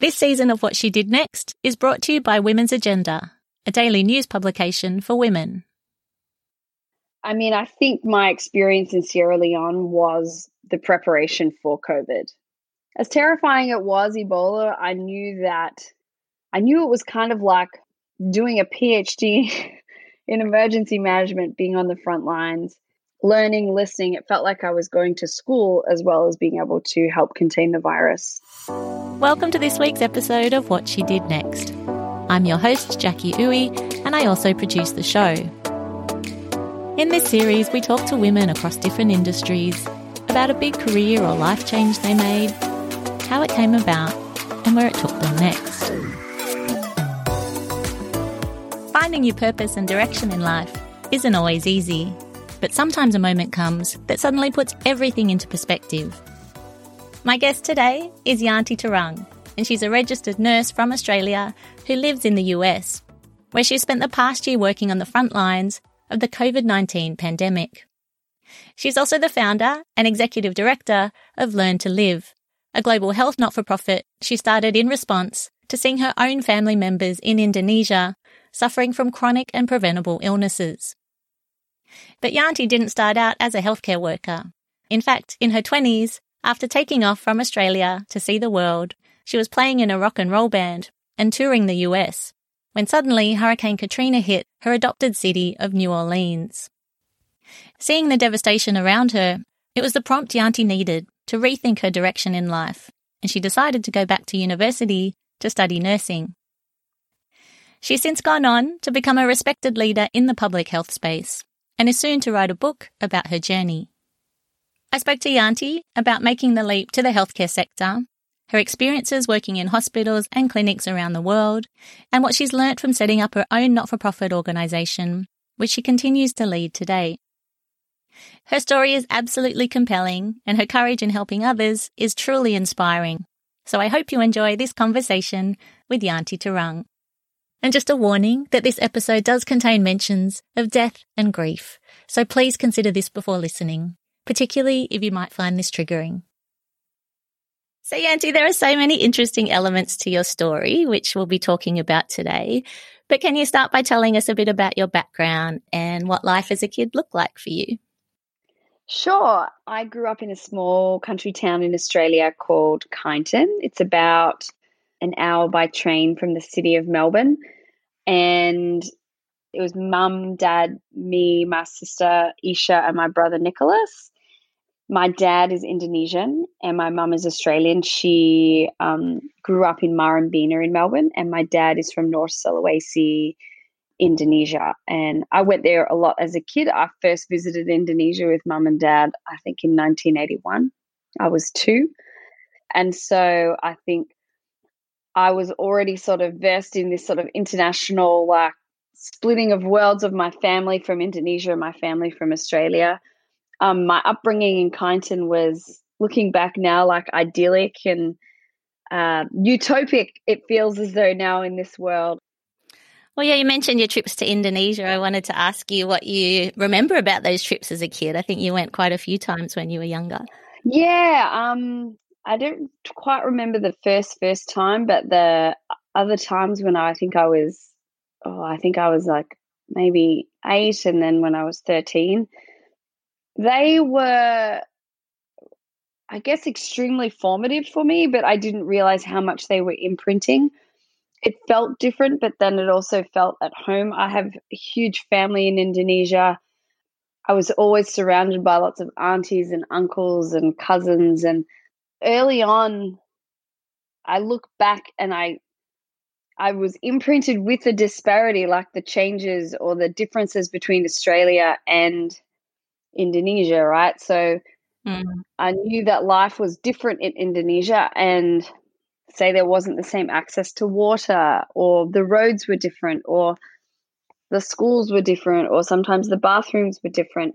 This season of What She Did Next is brought to you by Women's Agenda, a daily news publication for women. I mean, I think my experience in Sierra Leone was the preparation for COVID. As terrifying it was, Ebola, I knew that I knew it was kind of like doing a PhD in emergency management, being on the front lines, learning, listening. It felt like I was going to school as well as being able to help contain the virus. Welcome to this week's episode of What She Did Next. I'm your host, Jackie Uwe, and I also produce the show. In this series, we talk to women across different industries about a big career or life change they made, how it came about, and where it took them next. Finding your purpose and direction in life isn't always easy, but sometimes a moment comes that suddenly puts everything into perspective. My guest today is Yanti Turang, and she's a registered nurse from Australia who lives in the US, where she spent the past year working on the front lines of the COVID 19 pandemic. She's also the founder and executive director of Learn to Live, a global health not for profit she started in response to seeing her own family members in Indonesia suffering from chronic and preventable illnesses. But Yanti didn't start out as a healthcare worker. In fact, in her 20s, after taking off from Australia to see the world, she was playing in a rock and roll band and touring the US when suddenly Hurricane Katrina hit her adopted city of New Orleans. Seeing the devastation around her, it was the prompt Yanti needed to rethink her direction in life, and she decided to go back to university to study nursing. She's since gone on to become a respected leader in the public health space and is soon to write a book about her journey. I spoke to Yanti about making the leap to the healthcare sector, her experiences working in hospitals and clinics around the world, and what she's learnt from setting up her own not for profit organisation, which she continues to lead today. Her story is absolutely compelling, and her courage in helping others is truly inspiring. So I hope you enjoy this conversation with Yanti Turang. And just a warning that this episode does contain mentions of death and grief, so please consider this before listening, particularly if you might find this triggering. So, Yanti, there are so many interesting elements to your story, which we'll be talking about today. But can you start by telling us a bit about your background and what life as a kid looked like for you? Sure. I grew up in a small country town in Australia called Kyneton. It's about an hour by train from the city of Melbourne. And it was mum, dad, me, my sister Isha, and my brother Nicholas. My dad is Indonesian and my mum is Australian. She um, grew up in Murrumbeena in Melbourne, and my dad is from North Sulawesi, Indonesia. And I went there a lot as a kid. I first visited Indonesia with mum and dad, I think in 1981. I was two. And so I think I was already sort of versed in this sort of international like splitting of worlds of my family from Indonesia and my family from Australia. Um, my upbringing in Kyneton was looking back now like idyllic and uh, utopic. It feels as though now in this world. Well, yeah, you mentioned your trips to Indonesia. I wanted to ask you what you remember about those trips as a kid. I think you went quite a few times when you were younger. Yeah, um, I don't quite remember the first first time, but the other times when I think I was, oh, I think I was like maybe eight, and then when I was thirteen, they were, I guess, extremely formative for me. But I didn't realize how much they were imprinting. It felt different, but then it also felt at home. I have a huge family in Indonesia. I was always surrounded by lots of aunties and uncles and cousins and early on, I look back and I I was imprinted with the disparity, like the changes or the differences between Australia and Indonesia, right? So mm. I knew that life was different in Indonesia and say there wasn't the same access to water or the roads were different or the schools were different or sometimes the bathrooms were different.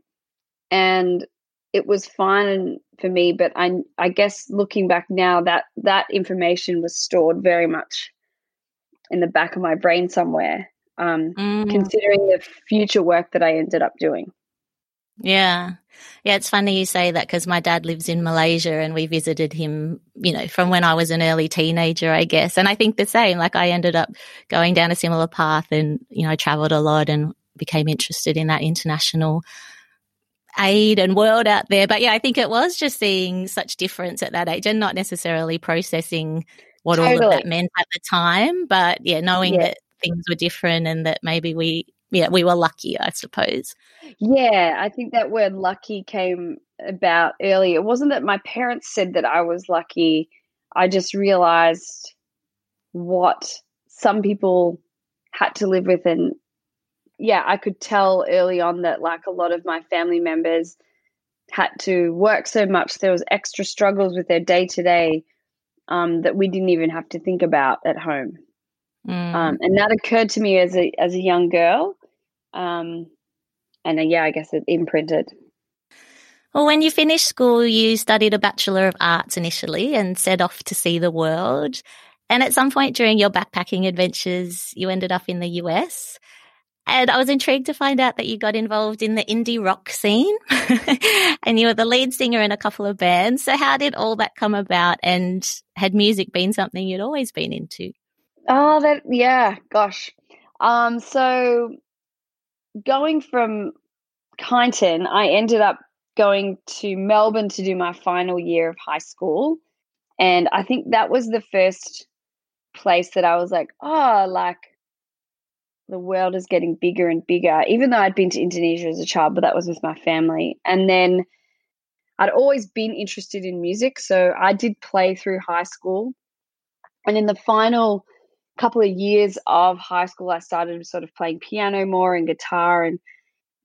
And it was fine for me, but I I guess looking back now that that information was stored very much in the back of my brain somewhere. Um, mm. Considering the future work that I ended up doing. Yeah. Yeah, it's funny you say that because my dad lives in Malaysia and we visited him, you know, from when I was an early teenager, I guess. And I think the same, like I ended up going down a similar path and, you know, traveled a lot and became interested in that international aid and world out there. But yeah, I think it was just seeing such difference at that age and not necessarily processing what totally. all of that meant at the time. But yeah, knowing yeah. that things were different and that maybe we yeah, we were lucky, I suppose. Yeah, I think that word lucky came about early. It wasn't that my parents said that I was lucky. I just realized what some people had to live with and yeah, I could tell early on that like a lot of my family members had to work so much there was extra struggles with their day to day that we didn't even have to think about at home. Mm. Um, and that occurred to me as a as a young girl, um, and uh, yeah, I guess it imprinted. Well, when you finished school, you studied a Bachelor of Arts initially and set off to see the world. And at some point during your backpacking adventures, you ended up in the US. And I was intrigued to find out that you got involved in the indie rock scene and you were the lead singer in a couple of bands. So how did all that come about and had music been something you'd always been into? Oh, that, yeah, gosh. Um, so going from Kyneton, I ended up going to Melbourne to do my final year of high school. And I think that was the first place that I was like, oh, like the world is getting bigger and bigger, even though I'd been to Indonesia as a child, but that was with my family. And then I'd always been interested in music. So I did play through high school. And in the final couple of years of high school, I started sort of playing piano more and guitar. And,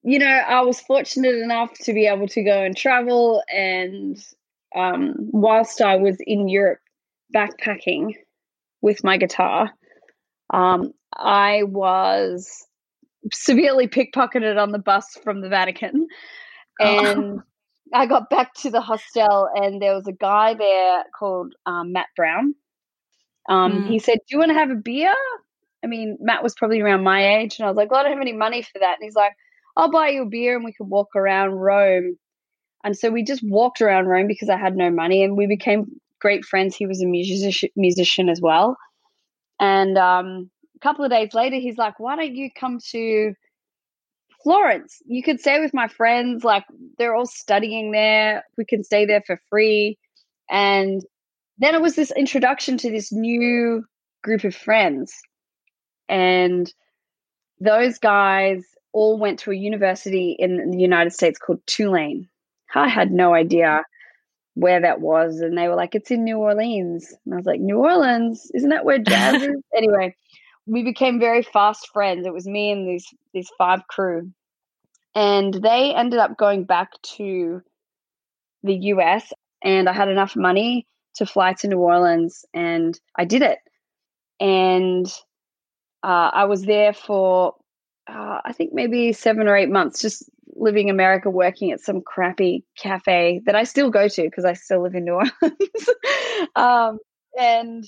you know, I was fortunate enough to be able to go and travel. And um, whilst I was in Europe backpacking with my guitar, um, I was severely pickpocketed on the bus from the Vatican. Oh. And I got back to the hostel, and there was a guy there called um, Matt Brown um, mm. He said, Do you want to have a beer? I mean, Matt was probably around my age. And I was like, well, I don't have any money for that. And he's like, I'll buy you a beer and we could walk around Rome. And so we just walked around Rome because I had no money and we became great friends. He was a music- musician as well. And um, a couple of days later, he's like, Why don't you come to Florence? You could stay with my friends. Like, they're all studying there. We can stay there for free. And then it was this introduction to this new group of friends. And those guys all went to a university in the United States called Tulane. I had no idea where that was. And they were like, it's in New Orleans. And I was like, New Orleans? Isn't that where jazz is? anyway, we became very fast friends. It was me and these these five crew. And they ended up going back to the US and I had enough money to fly to New Orleans, and I did it. And uh, I was there for, uh, I think maybe seven or eight months, just living America, working at some crappy cafe that I still go to because I still live in New Orleans. um, and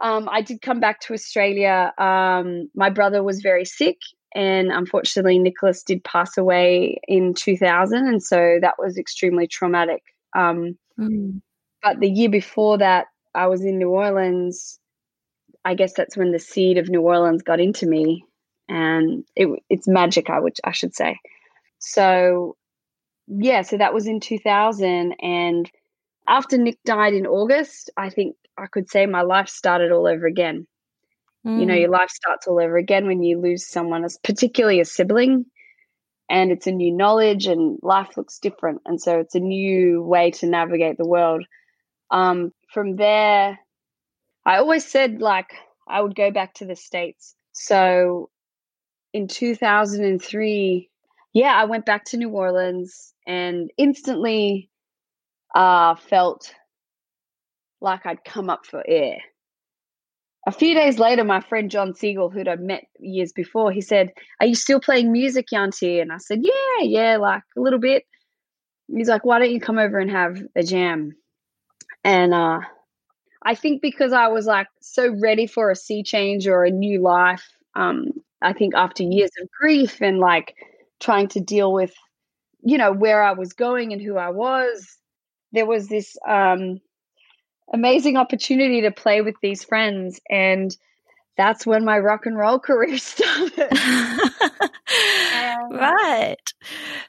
um, I did come back to Australia. Um, my brother was very sick, and unfortunately, Nicholas did pass away in 2000, and so that was extremely traumatic. Um, mm. But the year before that, I was in New Orleans. I guess that's when the seed of New Orleans got into me, and it, it's magic. I would I should say. So, yeah. So that was in 2000, and after Nick died in August, I think I could say my life started all over again. Mm. You know, mm. your life starts all over again when you lose someone, as particularly a sibling and it's a new knowledge and life looks different and so it's a new way to navigate the world um, from there, I always said like I would go back to the States. So in 2003, yeah, I went back to New Orleans and instantly uh, felt like I'd come up for air. A few days later, my friend John Siegel, who'd I'd met years before, he said, Are you still playing music, Yanti? And I said, Yeah, yeah, like a little bit. He's like, Why don't you come over and have a jam? And uh, I think because I was like so ready for a sea change or a new life, um, I think after years of grief and like trying to deal with you know, where I was going and who I was, there was this um, amazing opportunity to play with these friends. And that's when my rock and roll career started. right.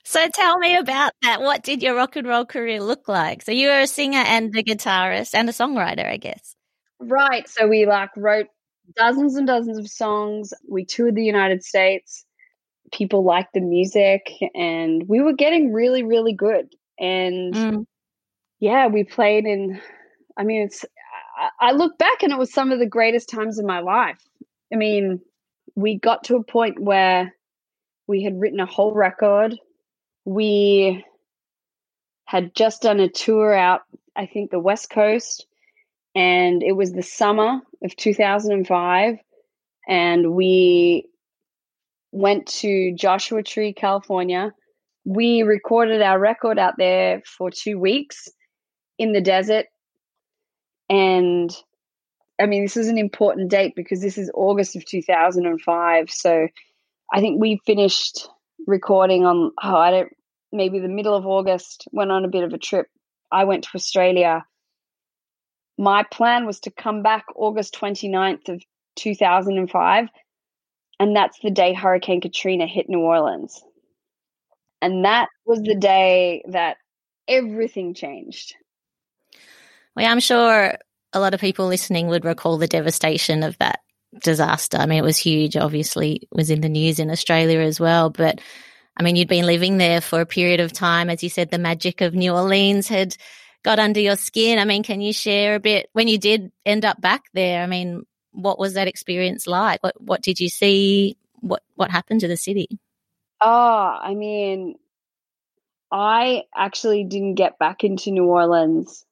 So tell me about that. What did your rock and roll career look like? So you were a singer and a guitarist and a songwriter, I guess. Right. So we like wrote dozens and dozens of songs. We toured the United States. People liked the music and we were getting really, really good. And mm. yeah, we played in, I mean, it's, I look back and it was some of the greatest times of my life. I mean, we got to a point where we had written a whole record. We had just done a tour out, I think, the West Coast, and it was the summer of 2005. And we went to Joshua Tree, California. We recorded our record out there for two weeks in the desert. And I mean, this is an important date because this is August of 2005. So I think we finished recording on, oh, I don't, maybe the middle of August, went on a bit of a trip. I went to Australia. My plan was to come back August 29th of 2005. And that's the day Hurricane Katrina hit New Orleans. And that was the day that everything changed. Well, I'm sure a lot of people listening would recall the devastation of that disaster. I mean, it was huge, obviously, it was in the news in Australia as well. But I mean, you'd been living there for a period of time. As you said, the magic of New Orleans had got under your skin. I mean, can you share a bit when you did end up back there? I mean, what was that experience like? What what did you see? What what happened to the city? Oh, I mean, I actually didn't get back into New Orleans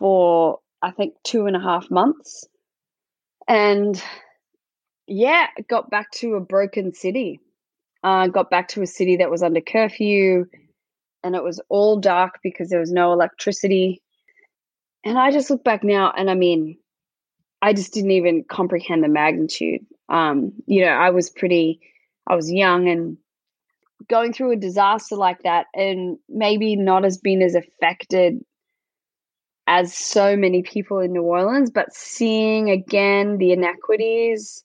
for I think two and a half months and yeah, got back to a broken city. Uh, got back to a city that was under curfew and it was all dark because there was no electricity. And I just look back now and I mean, I just didn't even comprehend the magnitude. Um, you know, I was pretty, I was young and going through a disaster like that and maybe not as being as affected as so many people in New Orleans, but seeing again the inequities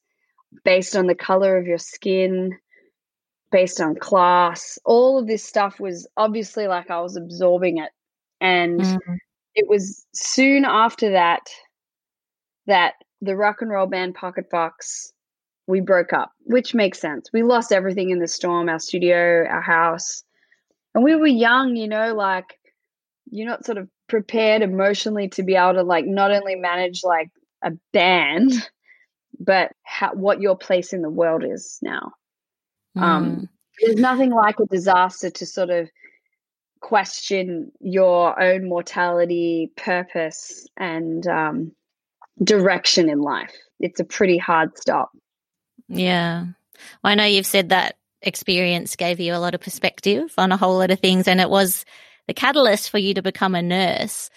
based on the color of your skin, based on class, all of this stuff was obviously like I was absorbing it. And mm-hmm. it was soon after that that the rock and roll band Pocket Fox we broke up, which makes sense. We lost everything in the storm, our studio, our house. And we were young, you know, like you're not sort of prepared emotionally to be able to like not only manage like a band but how, what your place in the world is now. Mm. um there's nothing like a disaster to sort of question your own mortality purpose and um direction in life. It's a pretty hard stop. Yeah. Well, i know you've said that experience gave you a lot of perspective on a whole lot of things and it was the catalyst for you to become a nurse.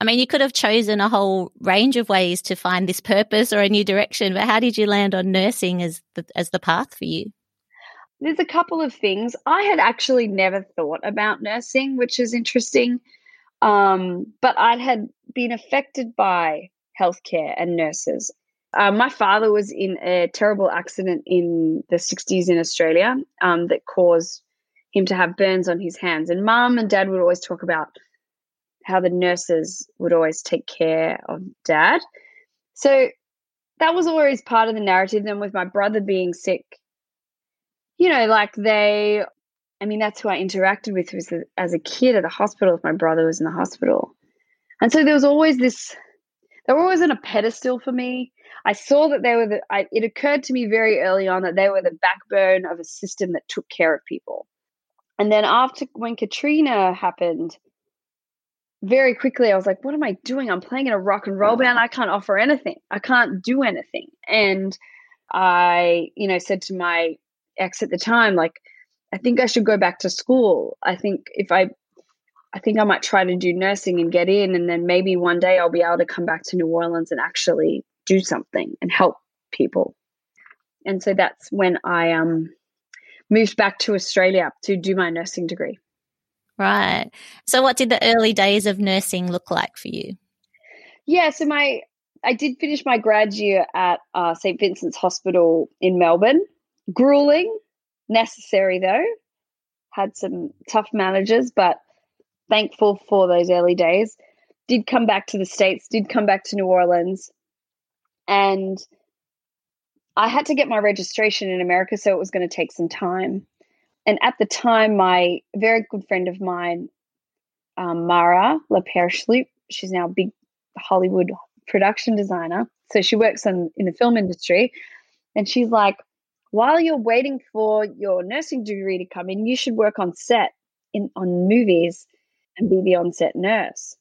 I mean, you could have chosen a whole range of ways to find this purpose or a new direction, but how did you land on nursing as the, as the path for you? There's a couple of things. I had actually never thought about nursing, which is interesting. Um, but I had been affected by healthcare and nurses. Uh, my father was in a terrible accident in the 60s in Australia um, that caused him to have burns on his hands. And mum and dad would always talk about how the nurses would always take care of dad. So that was always part of the narrative. Then with my brother being sick, you know, like they, I mean, that's who I interacted with was as a kid at the hospital if my brother was in the hospital. And so there was always this, they were always on a pedestal for me. I saw that they were the, I, it occurred to me very early on that they were the backbone of a system that took care of people. And then after when Katrina happened, very quickly I was like, what am I doing? I'm playing in a rock and roll band. I can't offer anything. I can't do anything. And I, you know, said to my ex at the time, like, I think I should go back to school. I think if I I think I might try to do nursing and get in and then maybe one day I'll be able to come back to New Orleans and actually do something and help people. And so that's when I um moved back to Australia to do my nursing degree. Right. So, what did the early days of nursing look like for you? Yeah, so my I did finish my grad year at uh, St Vincent's Hospital in Melbourne. Grueling, necessary though. Had some tough managers, but thankful for those early days. Did come back to the States, did come back to New Orleans, and I had to get my registration in America, so it was going to take some time. And at the time, my very good friend of mine, um, Mara LaPerche she's now a big Hollywood production designer. So she works in, in the film industry. And she's like, while you're waiting for your nursing degree to come in, you should work on set in on movies and be the on-set nurse.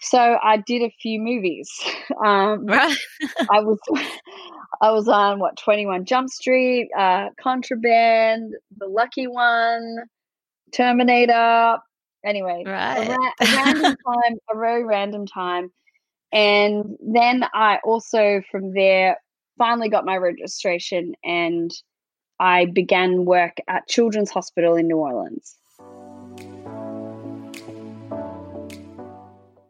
So I did a few movies. Um. I was I was on what Twenty One Jump Street, uh, Contraband, The Lucky One, Terminator. Anyway, right. a, ra- a random time, a very random time, and then I also from there finally got my registration and I began work at Children's Hospital in New Orleans.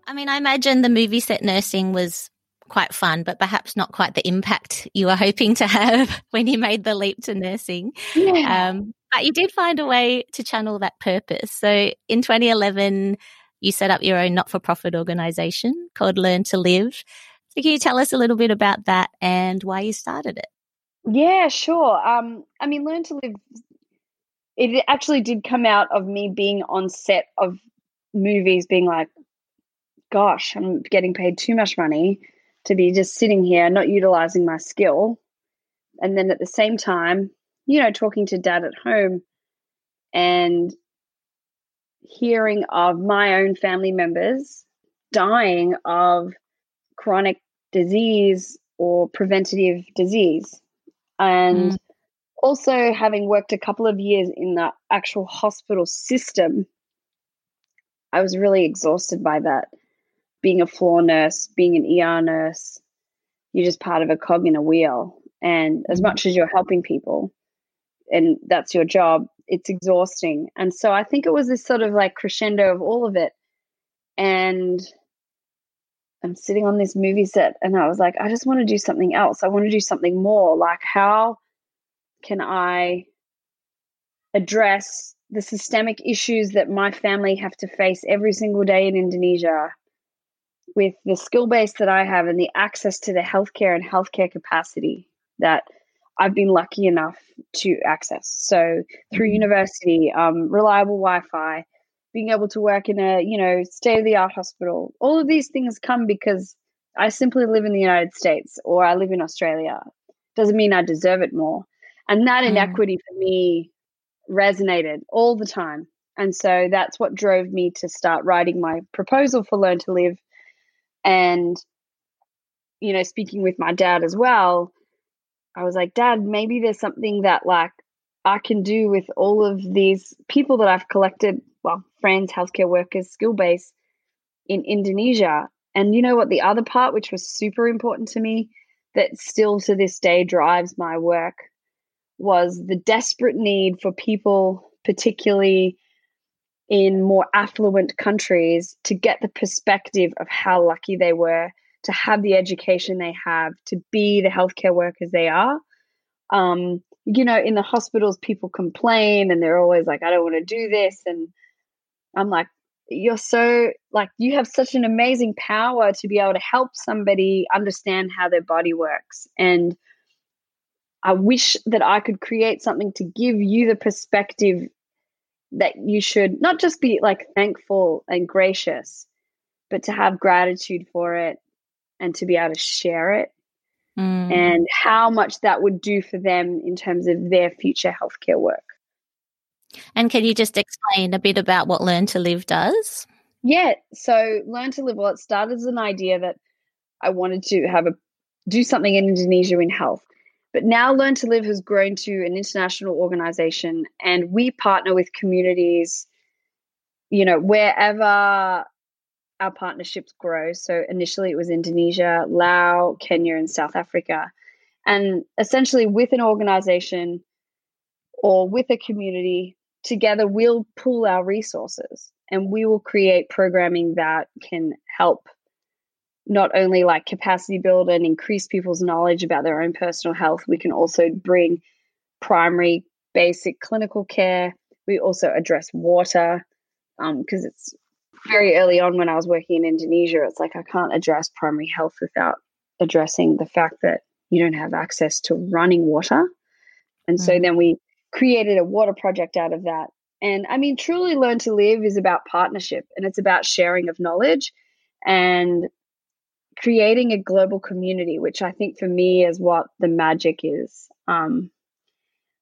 I mean, I imagine the movie set nursing was quite fun, but perhaps not quite the impact you were hoping to have when you made the leap to nursing. Yeah. Um, but you did find a way to channel that purpose. So in 2011, you set up your own not for profit organization called Learn to Live. So can you tell us a little bit about that and why you started it? Yeah, sure. Um, I mean, Learn to Live, it actually did come out of me being on set of movies, being like, gosh, I'm getting paid too much money to be just sitting here, not utilizing my skill. And then at the same time, you know, talking to dad at home and hearing of my own family members dying of chronic disease or preventative disease. And mm. also having worked a couple of years in the actual hospital system, I was really exhausted by that being a floor nurse, being an ER nurse, you're just part of a cog in a wheel. And as mm-hmm. much as you're helping people and that's your job, it's exhausting. And so I think it was this sort of like crescendo of all of it. And I'm sitting on this movie set and I was like, I just want to do something else. I want to do something more. Like, how can I address the systemic issues that my family have to face every single day in Indonesia? With the skill base that I have and the access to the healthcare and healthcare capacity that I've been lucky enough to access. So through mm-hmm. university, um, reliable Wi-Fi, being able to work in a you know state of the art hospital, all of these things come because I simply live in the United States or I live in Australia. Doesn't mean I deserve it more. And that mm. inequity for me resonated all the time. And so that's what drove me to start writing my proposal for Learn to Live and, you know, speaking with my dad as well, I was like, Dad, maybe there's something that like I can do with all of these people that I've collected, well, friends, healthcare workers, skill base in Indonesia. And you know what? The other part, which was super important to me, that still to this day drives my work, was the desperate need for people, particularly in more affluent countries to get the perspective of how lucky they were to have the education they have, to be the healthcare workers they are. Um, you know, in the hospitals, people complain and they're always like, I don't want to do this. And I'm like, you're so, like, you have such an amazing power to be able to help somebody understand how their body works. And I wish that I could create something to give you the perspective that you should not just be like thankful and gracious, but to have gratitude for it and to be able to share it mm. and how much that would do for them in terms of their future healthcare work. And can you just explain a bit about what Learn to Live does? Yeah, so Learn to Live, well, it started as an idea that I wanted to have a do something in Indonesia in health. But now Learn to Live has grown to an international organization and we partner with communities, you know, wherever our partnerships grow. So initially it was Indonesia, Laos, Kenya, and South Africa. And essentially with an organization or with a community, together we'll pool our resources and we will create programming that can help not only like capacity build and increase people's knowledge about their own personal health, we can also bring primary basic clinical care. We also address water because um, it's very early on when I was working in Indonesia. It's like I can't address primary health without addressing the fact that you don't have access to running water. And mm. so then we created a water project out of that. And I mean, truly learn to live is about partnership and it's about sharing of knowledge and creating a global community, which I think for me is what the magic is. Um,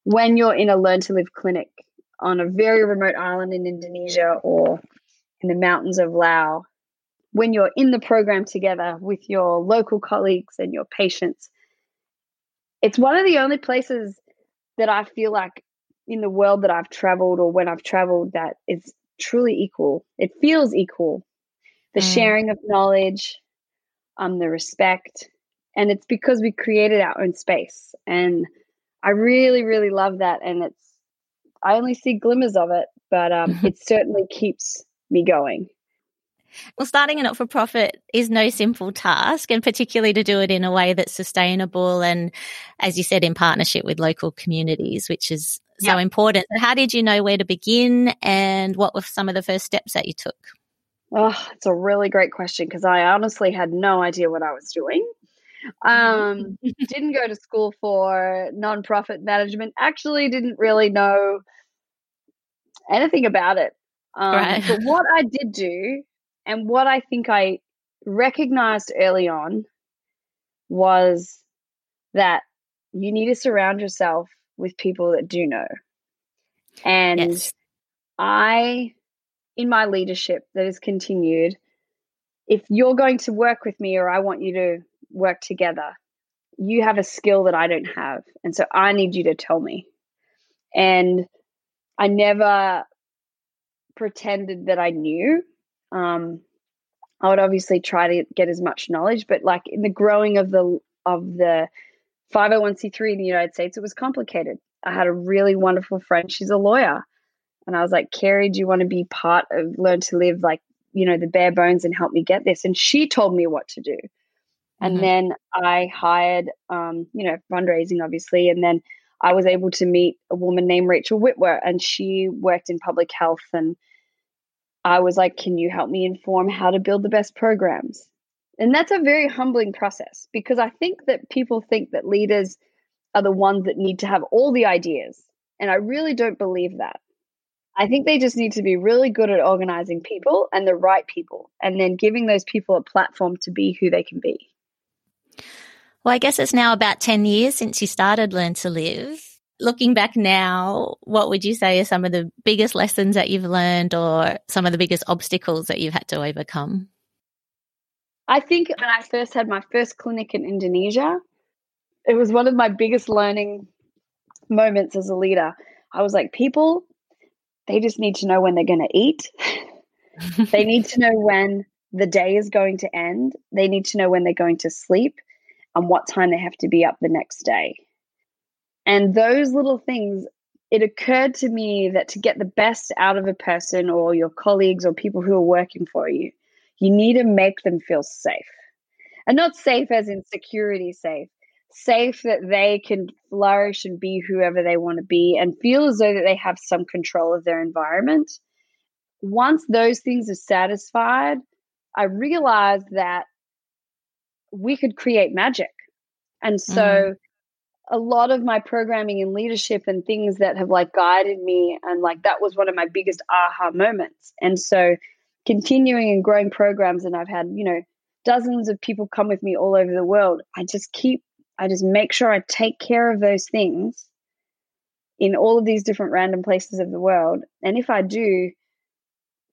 when you're in a learn to live clinic on a very remote island in Indonesia or in the mountains of Laos, when you're in the program together with your local colleagues and your patients, it's one of the only places that I feel like in the world that I've traveled or when I've traveled that is truly equal. It feels equal. The mm. sharing of knowledge, um, the respect, and it's because we created our own space. And I really, really love that. And it's I only see glimmers of it, but um, it certainly keeps me going. Well, starting a not for profit is no simple task, and particularly to do it in a way that's sustainable and, as you said, in partnership with local communities, which is so yep. important. How did you know where to begin, and what were some of the first steps that you took? Oh, it's a really great question because I honestly had no idea what I was doing. Um, didn't go to school for nonprofit management. Actually, didn't really know anything about it. Um, right. But what I did do and what I think I recognized early on was that you need to surround yourself with people that do know. And yes. I, in my leadership that has continued, if you're going to work with me or I want you to work together, you have a skill that I don't have. And so I need you to tell me. And I never pretended that I knew. Um, I would obviously try to get as much knowledge, but like in the growing of the of the 501c3 in the United States, it was complicated. I had a really wonderful friend. She's a lawyer. And I was like, Carrie, do you want to be part of Learn to Live, like, you know, the bare bones and help me get this? And she told me what to do. And mm-hmm. then I hired, um, you know, fundraising, obviously. And then I was able to meet a woman named Rachel Whitwer, and she worked in public health and I was like, can you help me inform how to build the best programs? And that's a very humbling process because I think that people think that leaders are the ones that need to have all the ideas. And I really don't believe that. I think they just need to be really good at organizing people and the right people and then giving those people a platform to be who they can be. Well, I guess it's now about 10 years since you started Learn to Live looking back now, what would you say are some of the biggest lessons that you've learned or some of the biggest obstacles that you've had to overcome? I think when I first had my first clinic in Indonesia, it was one of my biggest learning moments as a leader. I was like, people, they just need to know when they're going to eat. they need to know when the day is going to end. They need to know when they're going to sleep and what time they have to be up the next day. And those little things, it occurred to me that to get the best out of a person or your colleagues or people who are working for you, you need to make them feel safe. And not safe as in security safe, safe that they can flourish and be whoever they want to be and feel as though that they have some control of their environment. Once those things are satisfied, I realized that we could create magic. And so mm a lot of my programming and leadership and things that have like guided me and like that was one of my biggest aha moments and so continuing and growing programs and i've had you know dozens of people come with me all over the world i just keep i just make sure i take care of those things in all of these different random places of the world and if i do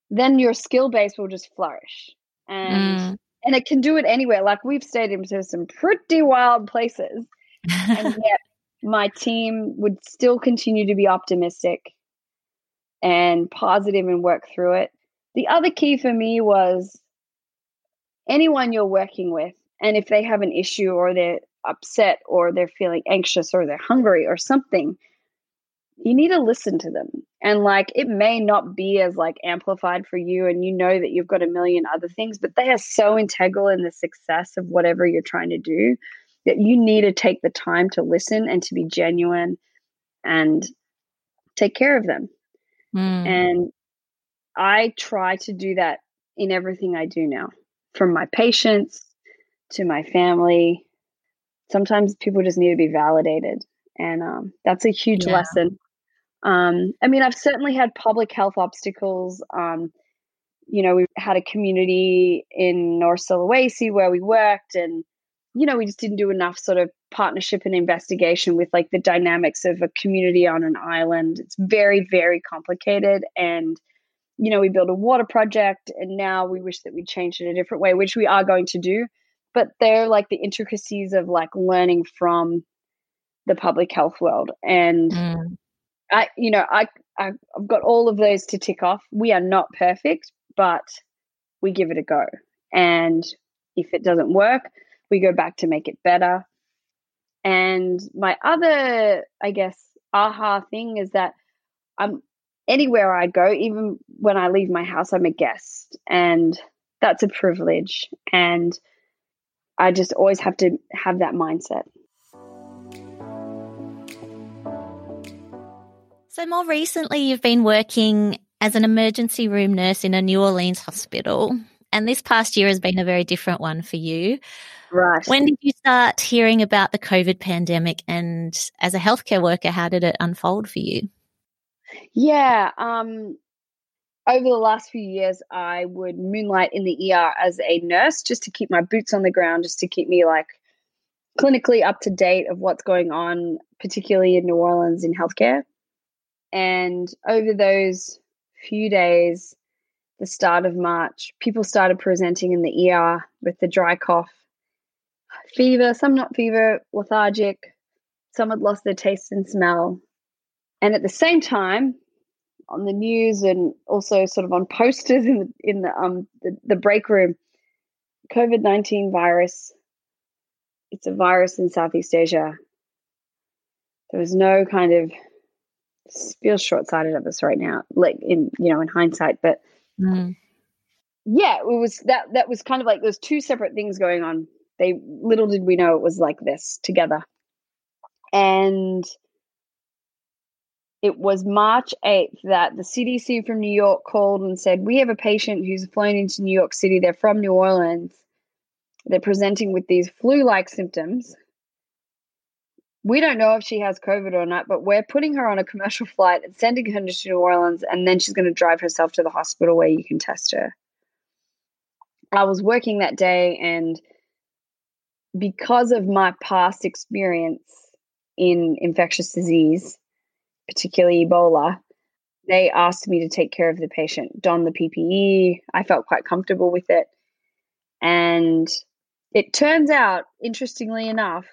then your skill base will just flourish and mm. and it can do it anywhere like we've stayed into some pretty wild places and yet my team would still continue to be optimistic and positive and work through it. The other key for me was anyone you're working with, and if they have an issue or they're upset or they're feeling anxious or they're hungry or something, you need to listen to them and like it may not be as like amplified for you and you know that you've got a million other things but they are so integral in the success of whatever you're trying to do that you need to take the time to listen and to be genuine and take care of them mm. and i try to do that in everything i do now from my patients to my family sometimes people just need to be validated and um, that's a huge yeah. lesson um, I mean, I've certainly had public health obstacles. Um, you know, we had a community in North Sulawesi where we worked, and you know, we just didn't do enough sort of partnership and investigation with like the dynamics of a community on an island. It's very, very complicated, and you know, we built a water project, and now we wish that we changed it a different way, which we are going to do. But they're like the intricacies of like learning from the public health world and. Mm I, you know, I, I've got all of those to tick off. We are not perfect, but we give it a go. And if it doesn't work, we go back to make it better. And my other, I guess, aha thing is that I'm anywhere I go, even when I leave my house, I'm a guest. And that's a privilege. And I just always have to have that mindset. So, more recently, you've been working as an emergency room nurse in a New Orleans hospital. And this past year has been a very different one for you. Right. When did you start hearing about the COVID pandemic? And as a healthcare worker, how did it unfold for you? Yeah. Um, over the last few years, I would moonlight in the ER as a nurse just to keep my boots on the ground, just to keep me like clinically up to date of what's going on, particularly in New Orleans in healthcare. And over those few days, the start of March, people started presenting in the ER with the dry cough, fever, some not fever, lethargic, some had lost their taste and smell. And at the same time, on the news and also sort of on posters in the in the um the, the break room, COVID nineteen virus. It's a virus in Southeast Asia. There was no kind of feels short sighted of us right now, like in you know in hindsight. But mm. yeah, it was that that was kind of like those two separate things going on. They little did we know it was like this together, and it was March 8th that the CDC from New York called and said, We have a patient who's flown into New York City. They're from New Orleans. They're presenting with these flu like symptoms we don't know if she has COVID or not, but we're putting her on a commercial flight and sending her to New Orleans, and then she's going to drive herself to the hospital where you can test her. I was working that day, and because of my past experience in infectious disease, particularly Ebola, they asked me to take care of the patient, don the PPE. I felt quite comfortable with it. And it turns out, interestingly enough,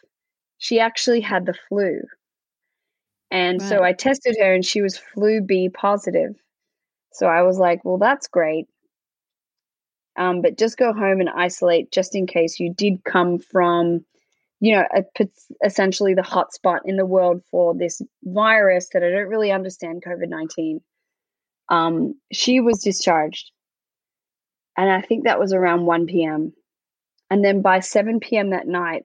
she actually had the flu. And right. so I tested her and she was flu B positive. So I was like, well, that's great. Um, but just go home and isolate just in case you did come from, you know, essentially the hotspot in the world for this virus that I don't really understand COVID 19. Um, she was discharged. And I think that was around 1 p.m. And then by 7 p.m. that night,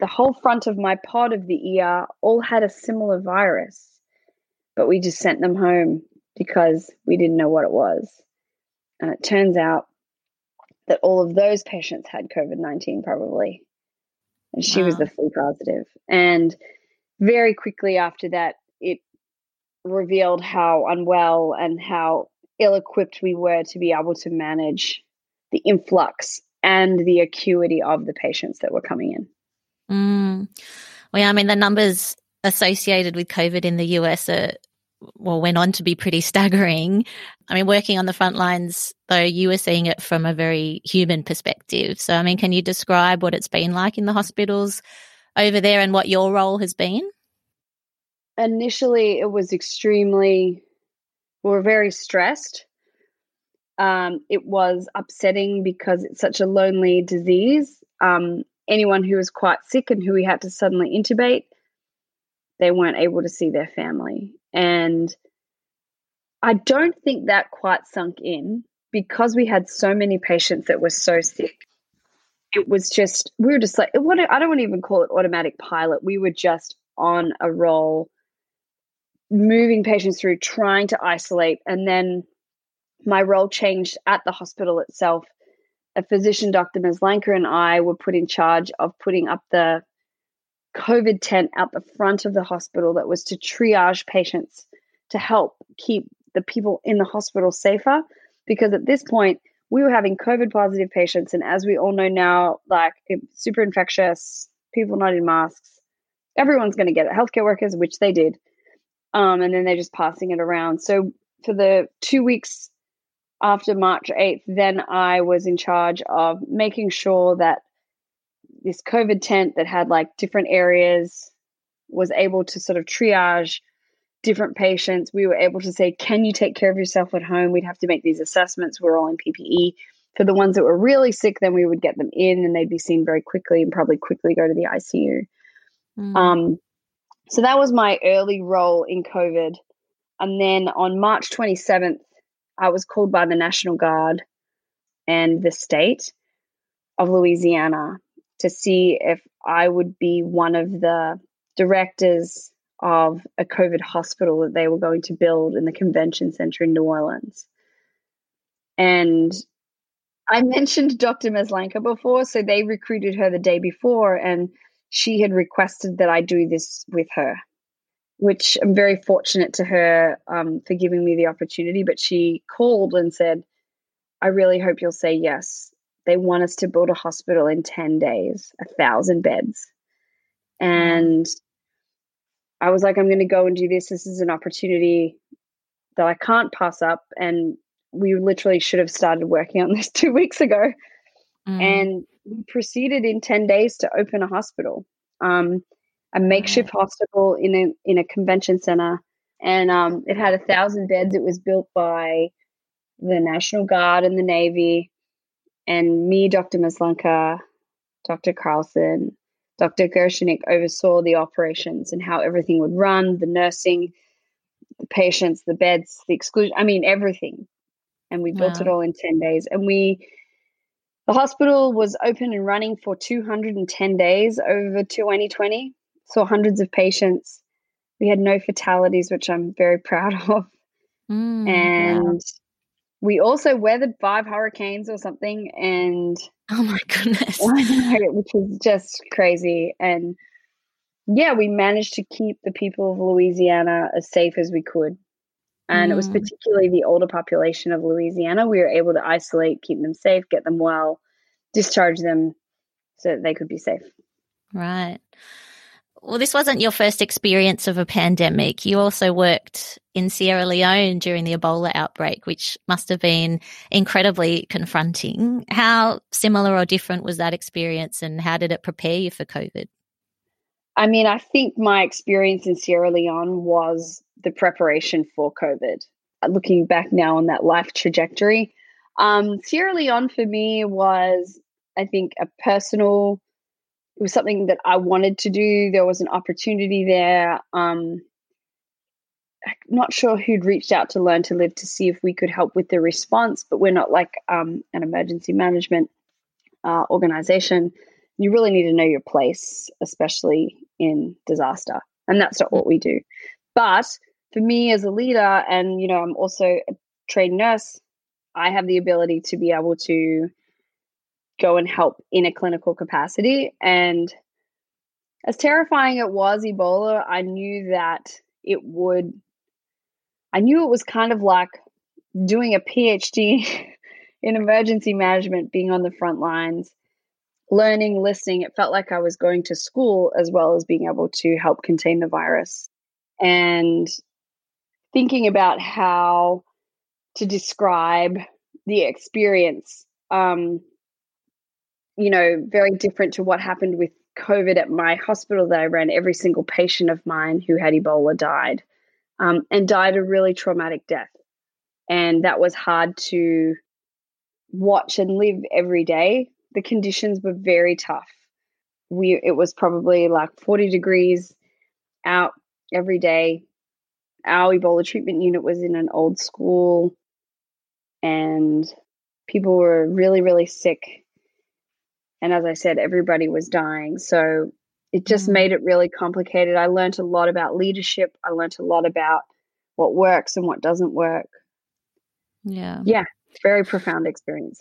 the whole front of my pod of the ER all had a similar virus, but we just sent them home because we didn't know what it was. And it turns out that all of those patients had COVID 19 probably. And she wow. was the flu positive. And very quickly after that, it revealed how unwell and how ill equipped we were to be able to manage the influx and the acuity of the patients that were coming in. Mm. Well, yeah, I mean, the numbers associated with COVID in the US are, well, went on to be pretty staggering. I mean, working on the front lines, though, you were seeing it from a very human perspective. So, I mean, can you describe what it's been like in the hospitals over there and what your role has been? Initially, it was extremely, we were very stressed. Um, it was upsetting because it's such a lonely disease. Um, anyone who was quite sick and who we had to suddenly intubate, they weren't able to see their family. And I don't think that quite sunk in because we had so many patients that were so sick. It was just, we were just like, what, I don't want to even call it automatic pilot. We were just on a roll, moving patients through, trying to isolate. And then my role changed at the hospital itself. A physician, Dr. Maslanka, and I were put in charge of putting up the COVID tent out the front of the hospital that was to triage patients to help keep the people in the hospital safer. Because at this point, we were having COVID positive patients. And as we all know now, like super infectious, people not in masks, everyone's going to get it. Healthcare workers, which they did. Um, and then they're just passing it around. So for the two weeks after March 8th, then I was in charge of making sure that this COVID tent that had like different areas was able to sort of triage different patients. We were able to say, Can you take care of yourself at home? We'd have to make these assessments. We're all in PPE. For the ones that were really sick, then we would get them in and they'd be seen very quickly and probably quickly go to the ICU. Mm. Um, so that was my early role in COVID. And then on March 27th, I was called by the National Guard and the state of Louisiana to see if I would be one of the directors of a COVID hospital that they were going to build in the convention center in New Orleans. And I mentioned Dr. Maslanka before, so they recruited her the day before, and she had requested that I do this with her which I'm very fortunate to her um, for giving me the opportunity. But she called and said, I really hope you'll say yes. They want us to build a hospital in 10 days, a thousand beds. And I was like, I'm going to go and do this. This is an opportunity that I can't pass up. And we literally should have started working on this two weeks ago. Mm. And we proceeded in 10 days to open a hospital. Um, a makeshift hospital in a in a convention center, and um, it had a thousand beds. It was built by the National Guard and the Navy, and me, Dr. Maslanka, Dr. Carlson, Dr. Gershonik oversaw the operations and how everything would run, the nursing, the patients, the beds, the exclusion. I mean, everything. And we built wow. it all in 10 days. And we, the hospital was open and running for 210 days over 2020 saw hundreds of patients. We had no fatalities, which I'm very proud of. Mm, and we also weathered five hurricanes or something. And oh my goodness, which is just crazy. And yeah, we managed to keep the people of Louisiana as safe as we could. And mm. it was mm. particularly the older population of Louisiana. We were able to isolate, keep them safe, get them well, discharge them so that they could be safe. Right. Well, this wasn't your first experience of a pandemic. You also worked in Sierra Leone during the Ebola outbreak, which must have been incredibly confronting. How similar or different was that experience and how did it prepare you for COVID? I mean, I think my experience in Sierra Leone was the preparation for COVID. Looking back now on that life trajectory, um, Sierra Leone for me was, I think, a personal it was something that I wanted to do. There was an opportunity there. Um, not sure who'd reached out to Learn to Live to see if we could help with the response, but we're not like um, an emergency management uh, organization. You really need to know your place, especially in disaster. And that's not what we do. But for me as a leader, and you know, I'm also a trained nurse, I have the ability to be able to go and help in a clinical capacity. And as terrifying it was, Ebola, I knew that it would, I knew it was kind of like doing a PhD in emergency management, being on the front lines, learning, listening. It felt like I was going to school as well as being able to help contain the virus. And thinking about how to describe the experience um, you know, very different to what happened with COVID at my hospital that I ran. Every single patient of mine who had Ebola died um, and died a really traumatic death. And that was hard to watch and live every day. The conditions were very tough. We it was probably like 40 degrees out every day. our Ebola treatment unit was in an old school and people were really, really sick. And as I said, everybody was dying. So it just mm. made it really complicated. I learned a lot about leadership. I learned a lot about what works and what doesn't work. Yeah. Yeah. Very profound experience.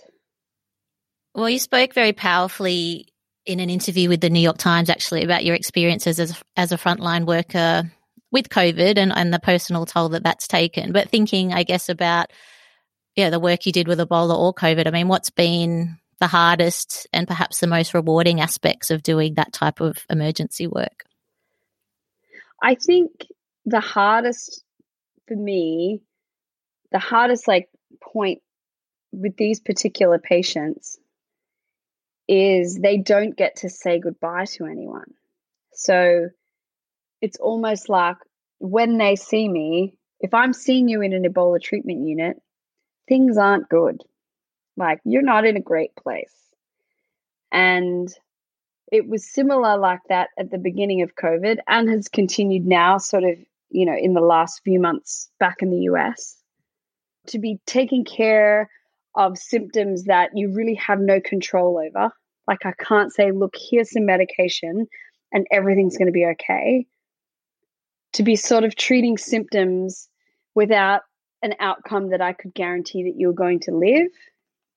Well, you spoke very powerfully in an interview with the New York Times actually about your experiences as, as a frontline worker with COVID and, and the personal toll that that's taken. But thinking, I guess, about yeah, the work you did with Ebola or COVID, I mean, what's been the hardest and perhaps the most rewarding aspects of doing that type of emergency work? I think the hardest for me, the hardest like point with these particular patients is they don't get to say goodbye to anyone. So it's almost like when they see me, if I'm seeing you in an Ebola treatment unit, things aren't good. Like you're not in a great place. And it was similar like that at the beginning of COVID and has continued now, sort of, you know, in the last few months back in the US. To be taking care of symptoms that you really have no control over. Like, I can't say, look, here's some medication and everything's going to be okay. To be sort of treating symptoms without an outcome that I could guarantee that you're going to live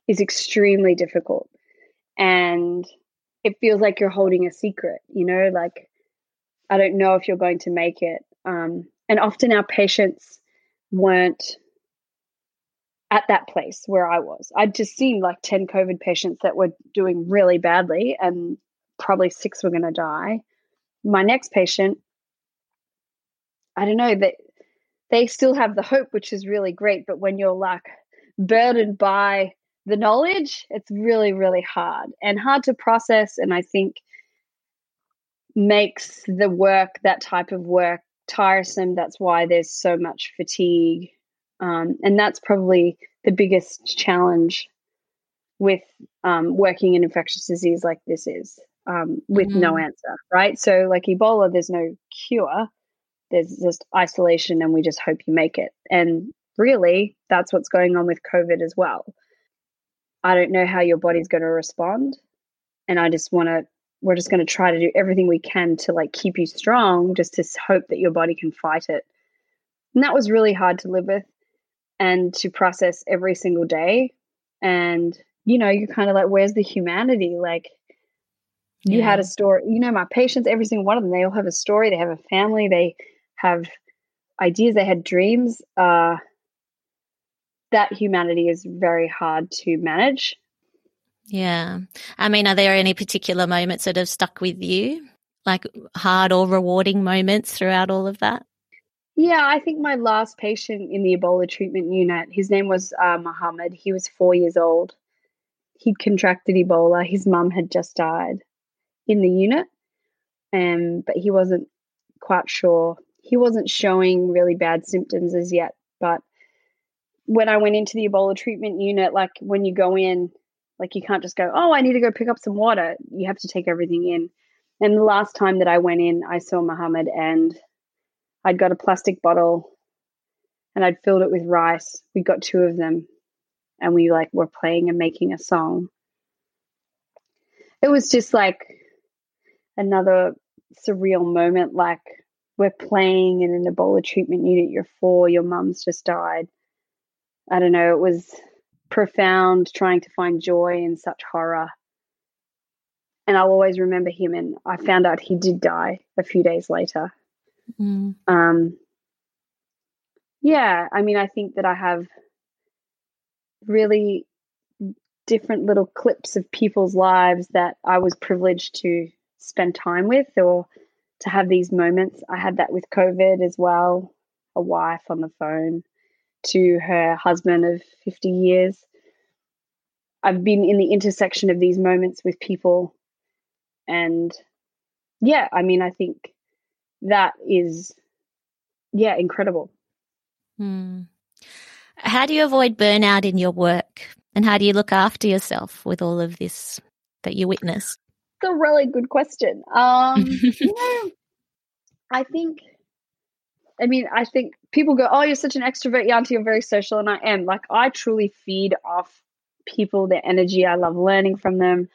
is extremely difficult. And it feels like you're holding a secret, you know, like I don't know if you're going to make it. Um, and often our patients weren't at that place where I was. I'd just seen like 10 COVID patients that were doing really badly, and probably six were going to die. My next patient, I don't know, that they still have the hope, which is really great. But when you're like burdened by the knowledge, it's really, really hard and hard to process. And I think makes the work, that type of work, tiresome. That's why there's so much fatigue um, and that's probably the biggest challenge with um, working in infectious disease like this is um, with mm-hmm. no answer, right? So, like Ebola, there's no cure, there's just isolation, and we just hope you make it. And really, that's what's going on with COVID as well. I don't know how your body's going to respond. And I just want to, we're just going to try to do everything we can to like keep you strong, just to hope that your body can fight it. And that was really hard to live with and to process every single day. And, you know, you're kind of like, where's the humanity? Like, you yeah. had a story, you know, my patients, every single one of them, they all have a story, they have a family, they have ideas, they had dreams. Uh, that humanity is very hard to manage. Yeah. I mean, are there any particular moments that have stuck with you? Like hard or rewarding moments throughout all of that? Yeah, I think my last patient in the Ebola treatment unit, his name was uh, Muhammad. He was four years old. He'd contracted Ebola. His mum had just died in the unit, um, but he wasn't quite sure. He wasn't showing really bad symptoms as yet. But when I went into the Ebola treatment unit, like when you go in, like you can't just go, oh, I need to go pick up some water. You have to take everything in. And the last time that I went in, I saw Muhammad and I'd got a plastic bottle and I'd filled it with rice. We got two of them and we like were playing and making a song. It was just like another surreal moment like we're playing in an Ebola treatment unit, you're four, your mum's just died. I don't know, it was profound trying to find joy in such horror. And I'll always remember him. And I found out he did die a few days later. Mm. Um, yeah, I mean, I think that I have really different little clips of people's lives that I was privileged to spend time with or to have these moments. I had that with COVID as well, a wife on the phone to her husband of 50 years. I've been in the intersection of these moments with people. And yeah, I mean, I think that is, yeah, incredible. Hmm. How do you avoid burnout in your work? And how do you look after yourself with all of this that you witness? It's a really good question. Um, you know, I think I mean, I think people go, "Oh, you're such an extrovert, Yanti. You're very social," and I am. Like, I truly feed off people, their energy. I love learning from them.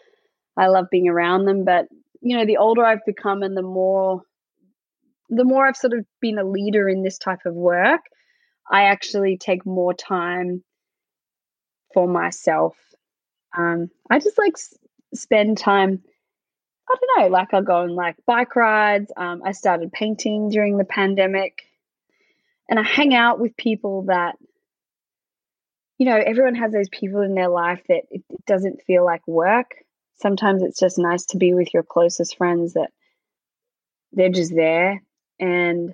I love being around them. But you know, the older I've become, and the more, the more I've sort of been a leader in this type of work, I actually take more time for myself. Um, I just like s- spend time I don't know, like I'll go on like bike rides. Um, I started painting during the pandemic and I hang out with people that, you know, everyone has those people in their life that it, it doesn't feel like work. Sometimes it's just nice to be with your closest friends that they're just there. And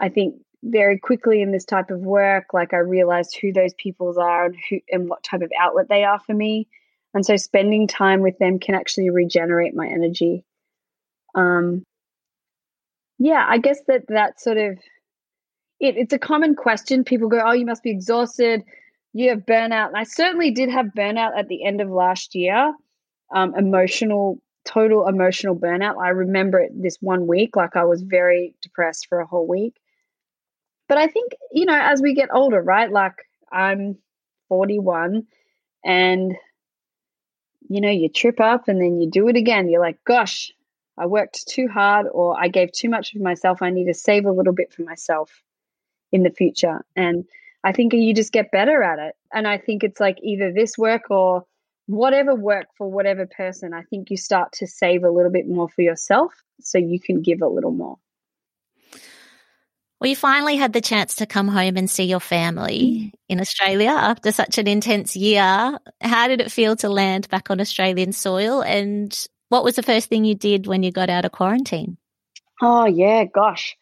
I think very quickly in this type of work, like I realized who those people are and who and what type of outlet they are for me. And so spending time with them can actually regenerate my energy. Um, yeah, I guess that that sort of it, it's a common question. People go, "Oh, you must be exhausted. You have burnout." And I certainly did have burnout at the end of last year. Um, emotional, total emotional burnout. I remember it this one week, like I was very depressed for a whole week. But I think you know, as we get older, right? Like I'm 41, and you know, you trip up and then you do it again. You're like, gosh, I worked too hard or I gave too much of myself. I need to save a little bit for myself in the future. And I think you just get better at it. And I think it's like either this work or whatever work for whatever person. I think you start to save a little bit more for yourself so you can give a little more. Well, you finally had the chance to come home and see your family mm. in Australia after such an intense year. How did it feel to land back on Australian soil? And what was the first thing you did when you got out of quarantine? Oh, yeah, gosh.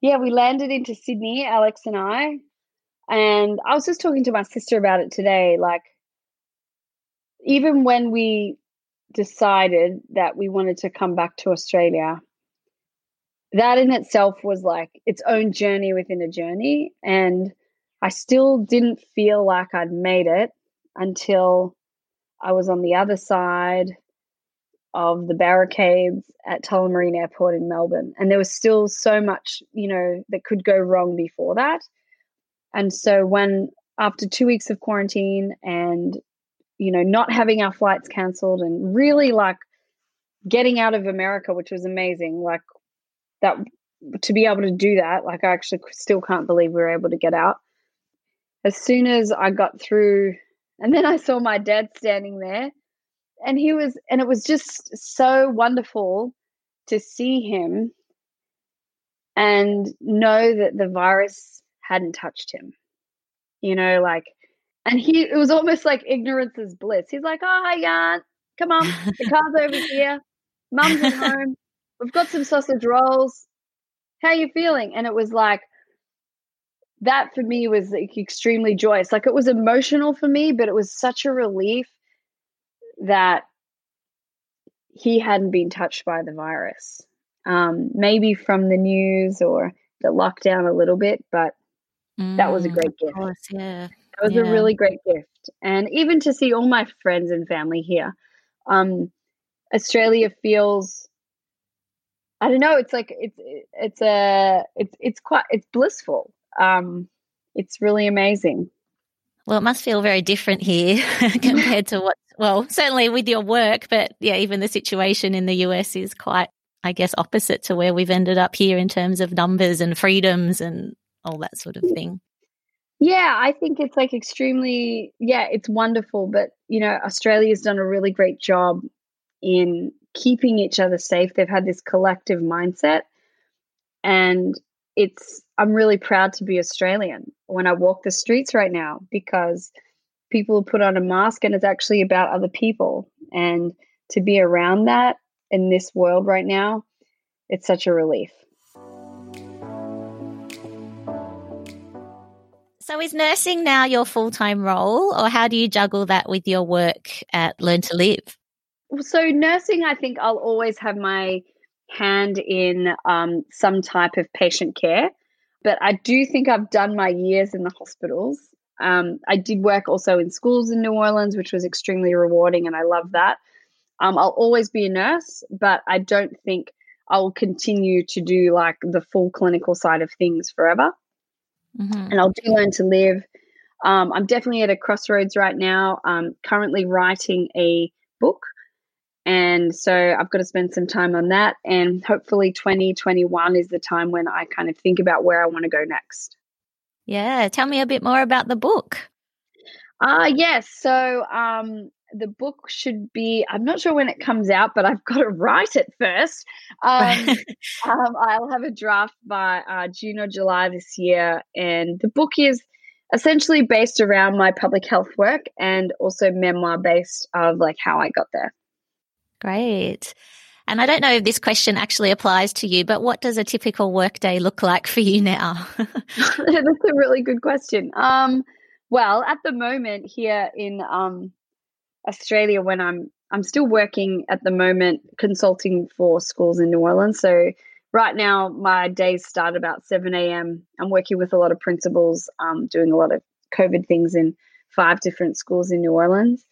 Yeah, we landed into Sydney, Alex and I. And I was just talking to my sister about it today. Like, even when we decided that we wanted to come back to Australia, that in itself was like its own journey within a journey. And I still didn't feel like I'd made it until I was on the other side of the barricades at Tullamarine Airport in Melbourne. And there was still so much, you know, that could go wrong before that. And so when after two weeks of quarantine and, you know, not having our flights cancelled and really like getting out of America, which was amazing, like that to be able to do that, like I actually still can't believe we were able to get out. As soon as I got through, and then I saw my dad standing there, and he was, and it was just so wonderful to see him and know that the virus hadn't touched him. You know, like, and he, it was almost like ignorance is bliss. He's like, oh, hi, Jan, come on, the car's over here, mum's at home we've got some sausage rolls. How you feeling? And it was like that for me was like extremely joyous. Like it was emotional for me, but it was such a relief that he hadn't been touched by the virus. Um, maybe from the news or the lockdown a little bit, but mm, that was a mm, great gift. Course, yeah. It was yeah. a really great gift. And even to see all my friends and family here. Um, Australia feels I don't know. It's like it's it's a it's it's quite it's blissful. Um, it's really amazing. Well, it must feel very different here compared to what. Well, certainly with your work, but yeah, even the situation in the US is quite, I guess, opposite to where we've ended up here in terms of numbers and freedoms and all that sort of mm. thing. Yeah, I think it's like extremely, yeah, it's wonderful. But, you know, Australia's done a really great job in keeping each other safe. They've had this collective mindset. And it's, I'm really proud to be Australian when I walk the streets right now because people put on a mask and it's actually about other people. And to be around that in this world right now, it's such a relief. So, is nursing now your full time role, or how do you juggle that with your work at Learn to Live? so nursing, I think I'll always have my hand in um, some type of patient care, but I do think I've done my years in the hospitals. Um, I did work also in schools in New Orleans, which was extremely rewarding, and I love that. Um, I'll always be a nurse, but I don't think I'll continue to do like the full clinical side of things forever. Mm-hmm. And I'll do learn to live. Um, I'm definitely at a crossroads right now. I'm currently writing a book. And so I've got to spend some time on that. And hopefully, 2021 is the time when I kind of think about where I want to go next. Yeah. Tell me a bit more about the book. Uh, yes. So um, the book should be, I'm not sure when it comes out, but I've got to write it first. Um, um, I'll have a draft by uh, June or July this year. And the book is essentially based around my public health work and also memoir based of like how I got there. Great. And I don't know if this question actually applies to you, but what does a typical workday look like for you now? That's a really good question. Um, well, at the moment here in um, Australia, when I'm I'm still working at the moment consulting for schools in New Orleans. So right now, my days start about seven a.m. I'm working with a lot of principals, um, doing a lot of COVID things in five different schools in New Orleans,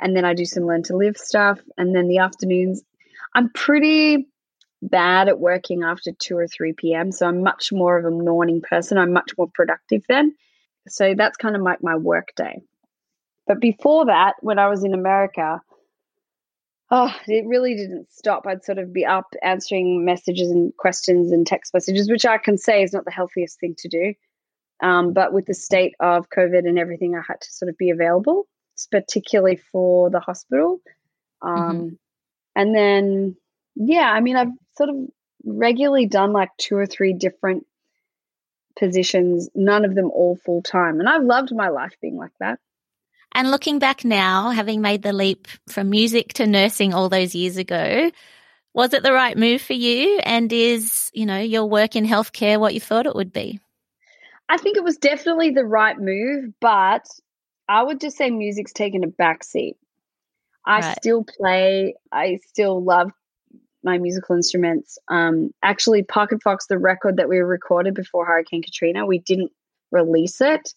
and then I do some learn to live stuff. And then the afternoons, I'm pretty bad at working after 2 or 3 p.m. So I'm much more of a morning person. I'm much more productive then. So that's kind of like my work day. But before that, when I was in America, oh, it really didn't stop. I'd sort of be up answering messages and questions and text messages, which I can say is not the healthiest thing to do. Um, but with the state of COVID and everything, I had to sort of be available, particularly for the hospital. Um, mm-hmm. And then, yeah, I mean, I've sort of regularly done like two or three different positions, none of them all full time. And I've loved my life being like that. And looking back now, having made the leap from music to nursing all those years ago, was it the right move for you? And is, you know, your work in healthcare what you thought it would be? I think it was definitely the right move, but I would just say music's taken a backseat. I right. still play, I still love my musical instruments. Um, actually, Pocket Fox, the record that we recorded before Hurricane Katrina, we didn't release it.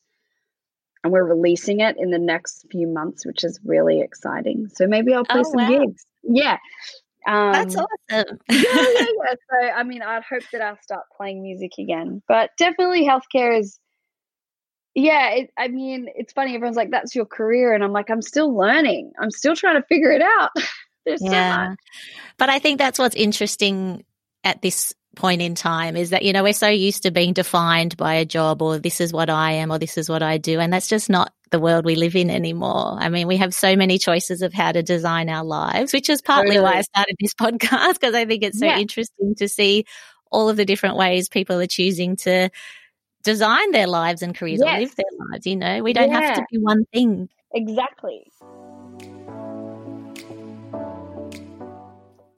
And we're releasing it in the next few months, which is really exciting. So maybe I'll play oh, some wow. gigs. Yeah. Um, That's awesome. yeah, yeah, yeah. So, I mean, I'd hope that I'll start playing music again. But definitely, healthcare is, yeah, it, I mean, it's funny. Everyone's like, that's your career. And I'm like, I'm still learning. I'm still trying to figure it out. There's yeah. So but I think that's what's interesting at this point in time is that, you know, we're so used to being defined by a job or this is what I am or this is what I do. And that's just not the world we live in anymore. I mean, we have so many choices of how to design our lives, which is partly why I started this podcast because I think it's so yeah. interesting to see all of the different ways people are choosing to design their lives and careers yes. or live their lives. You know, we don't yeah. have to be one thing. Exactly.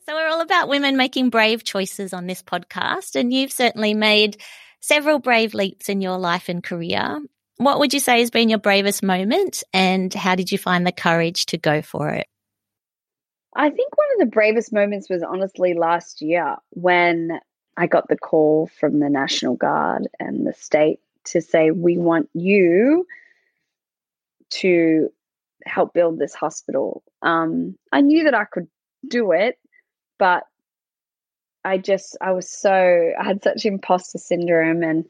So we're all about women making brave choices on this podcast, and you've certainly made several brave leaps in your life and career. What would you say has been your bravest moment, and how did you find the courage to go for it? I think one of the bravest moments was honestly last year when I got the call from the National Guard and the state to say, We want you to help build this hospital. Um, I knew that I could do it, but I just I was so I had such imposter syndrome and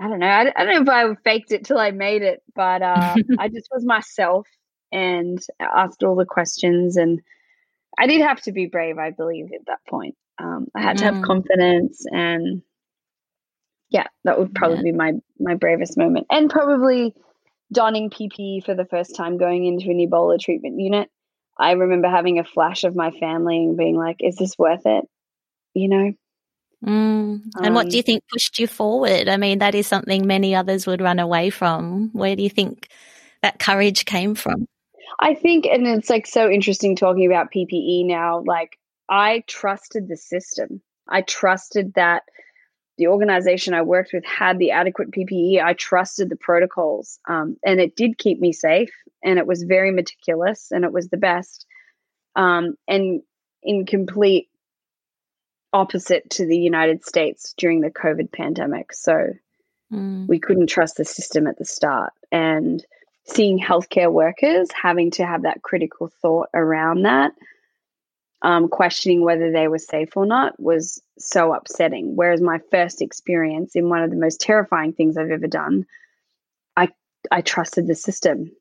I don't know I, I don't know if I faked it till I made it but uh, I just was myself and asked all the questions and I did have to be brave I believe at that point um, I had to have mm. confidence and yeah that would probably yeah. be my my bravest moment and probably donning PPE for the first time going into an Ebola treatment unit I remember having a flash of my family and being like, is this worth it? You know? Mm. And um, what do you think pushed you forward? I mean, that is something many others would run away from. Where do you think that courage came from? I think, and it's like so interesting talking about PPE now. Like, I trusted the system. I trusted that the organization I worked with had the adequate PPE. I trusted the protocols, um, and it did keep me safe. And it was very meticulous, and it was the best. Um, and in complete opposite to the United States during the COVID pandemic. So mm. we couldn't trust the system at the start, and seeing healthcare workers having to have that critical thought around that um, questioning whether they were safe or not was so upsetting. Whereas my first experience in one of the most terrifying things I've ever done, I I trusted the system,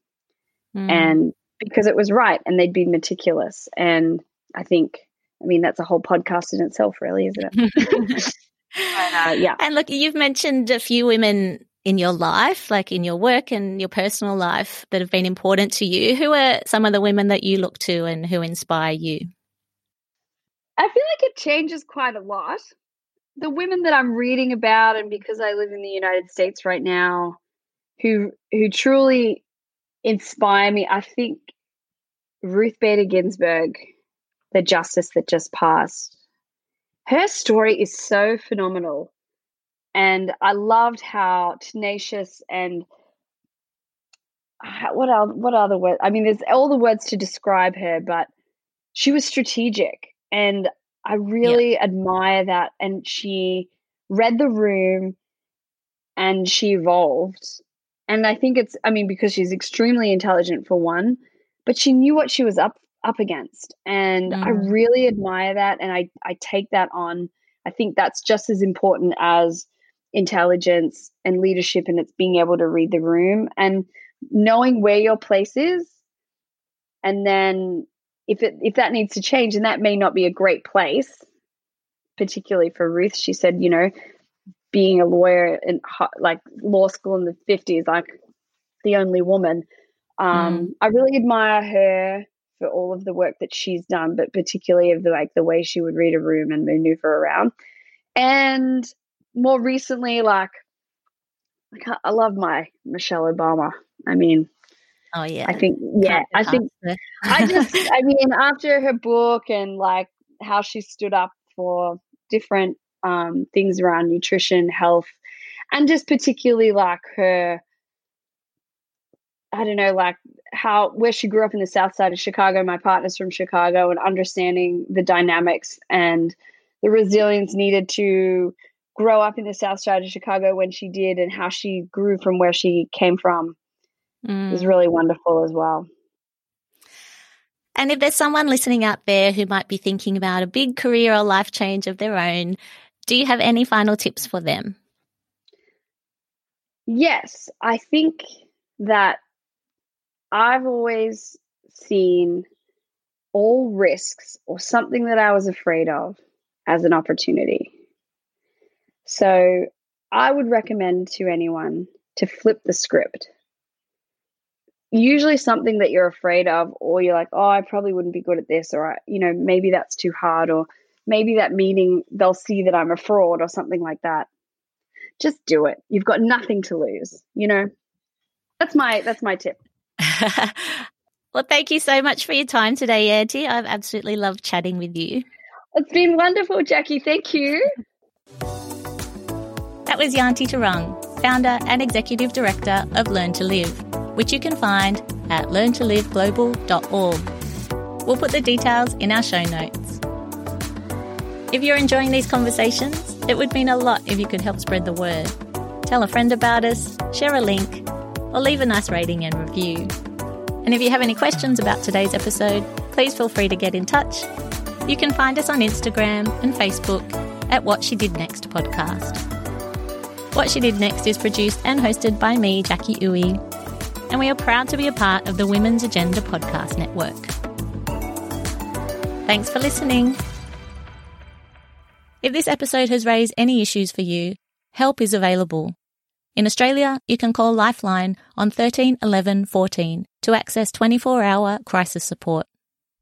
mm. and because it was right, and they'd been meticulous. And I think, I mean, that's a whole podcast in itself, really, isn't it? uh, yeah. And look, you've mentioned a few women in your life, like in your work and your personal life, that have been important to you. Who are some of the women that you look to and who inspire you? I feel like it changes quite a lot. The women that I'm reading about, and because I live in the United States right now, who who truly inspire me, I think Ruth Bader Ginsburg, the justice that just passed, her story is so phenomenal. And I loved how tenacious and what are what the words? I mean, there's all the words to describe her, but she was strategic and I really yeah. admire that. And she read the room and she evolved. And I think it's, I mean, because she's extremely intelligent for one, but she knew what she was up up against. And mm. I really admire that. And I, I take that on. I think that's just as important as intelligence and leadership and it's being able to read the room and knowing where your place is and then if it if that needs to change and that may not be a great place particularly for ruth. She said you know being a lawyer in like law school in the 50s like the only woman. Um, mm. i really admire her for all of the work that she's done but particularly of the like the way she would read a room and maneuver around. And more recently like like i love my michelle obama. I mean Oh yeah. I think yeah, I think I just I mean after her book and like how she stood up for different um things around nutrition, health and just particularly like her I don't know like how where she grew up in the south side of Chicago, my partner's from Chicago and understanding the dynamics and the resilience needed to grow up in the south side of Chicago when she did and how she grew from where she came from mm. is really wonderful as well. And if there's someone listening out there who might be thinking about a big career or life change of their own, do you have any final tips for them? Yes, I think that I've always seen all risks or something that I was afraid of as an opportunity. So I would recommend to anyone to flip the script usually something that you're afraid of or you're like oh i probably wouldn't be good at this or I, you know maybe that's too hard or maybe that meeting they'll see that i'm a fraud or something like that. Just do it. You've got nothing to lose you know? That's my that's my tip. Well thank you so much for your time today Yanti. I've absolutely loved chatting with you. It's been wonderful jackie. Thank you. That was Yanti Turang, founder and executive director of Learn to Live which you can find at learntoliveglobal.org. We'll put the details in our show notes. If you're enjoying these conversations, it would mean a lot if you could help spread the word. Tell a friend about us, share a link, or leave a nice rating and review. And if you have any questions about today's episode, please feel free to get in touch. You can find us on Instagram and Facebook at What She Did Next podcast. What She Did Next is produced and hosted by me, Jackie Uwe, and we are proud to be a part of the Women's Agenda Podcast Network. Thanks for listening. If this episode has raised any issues for you, help is available. In Australia, you can call Lifeline on 13 11 14 to access 24 hour crisis support.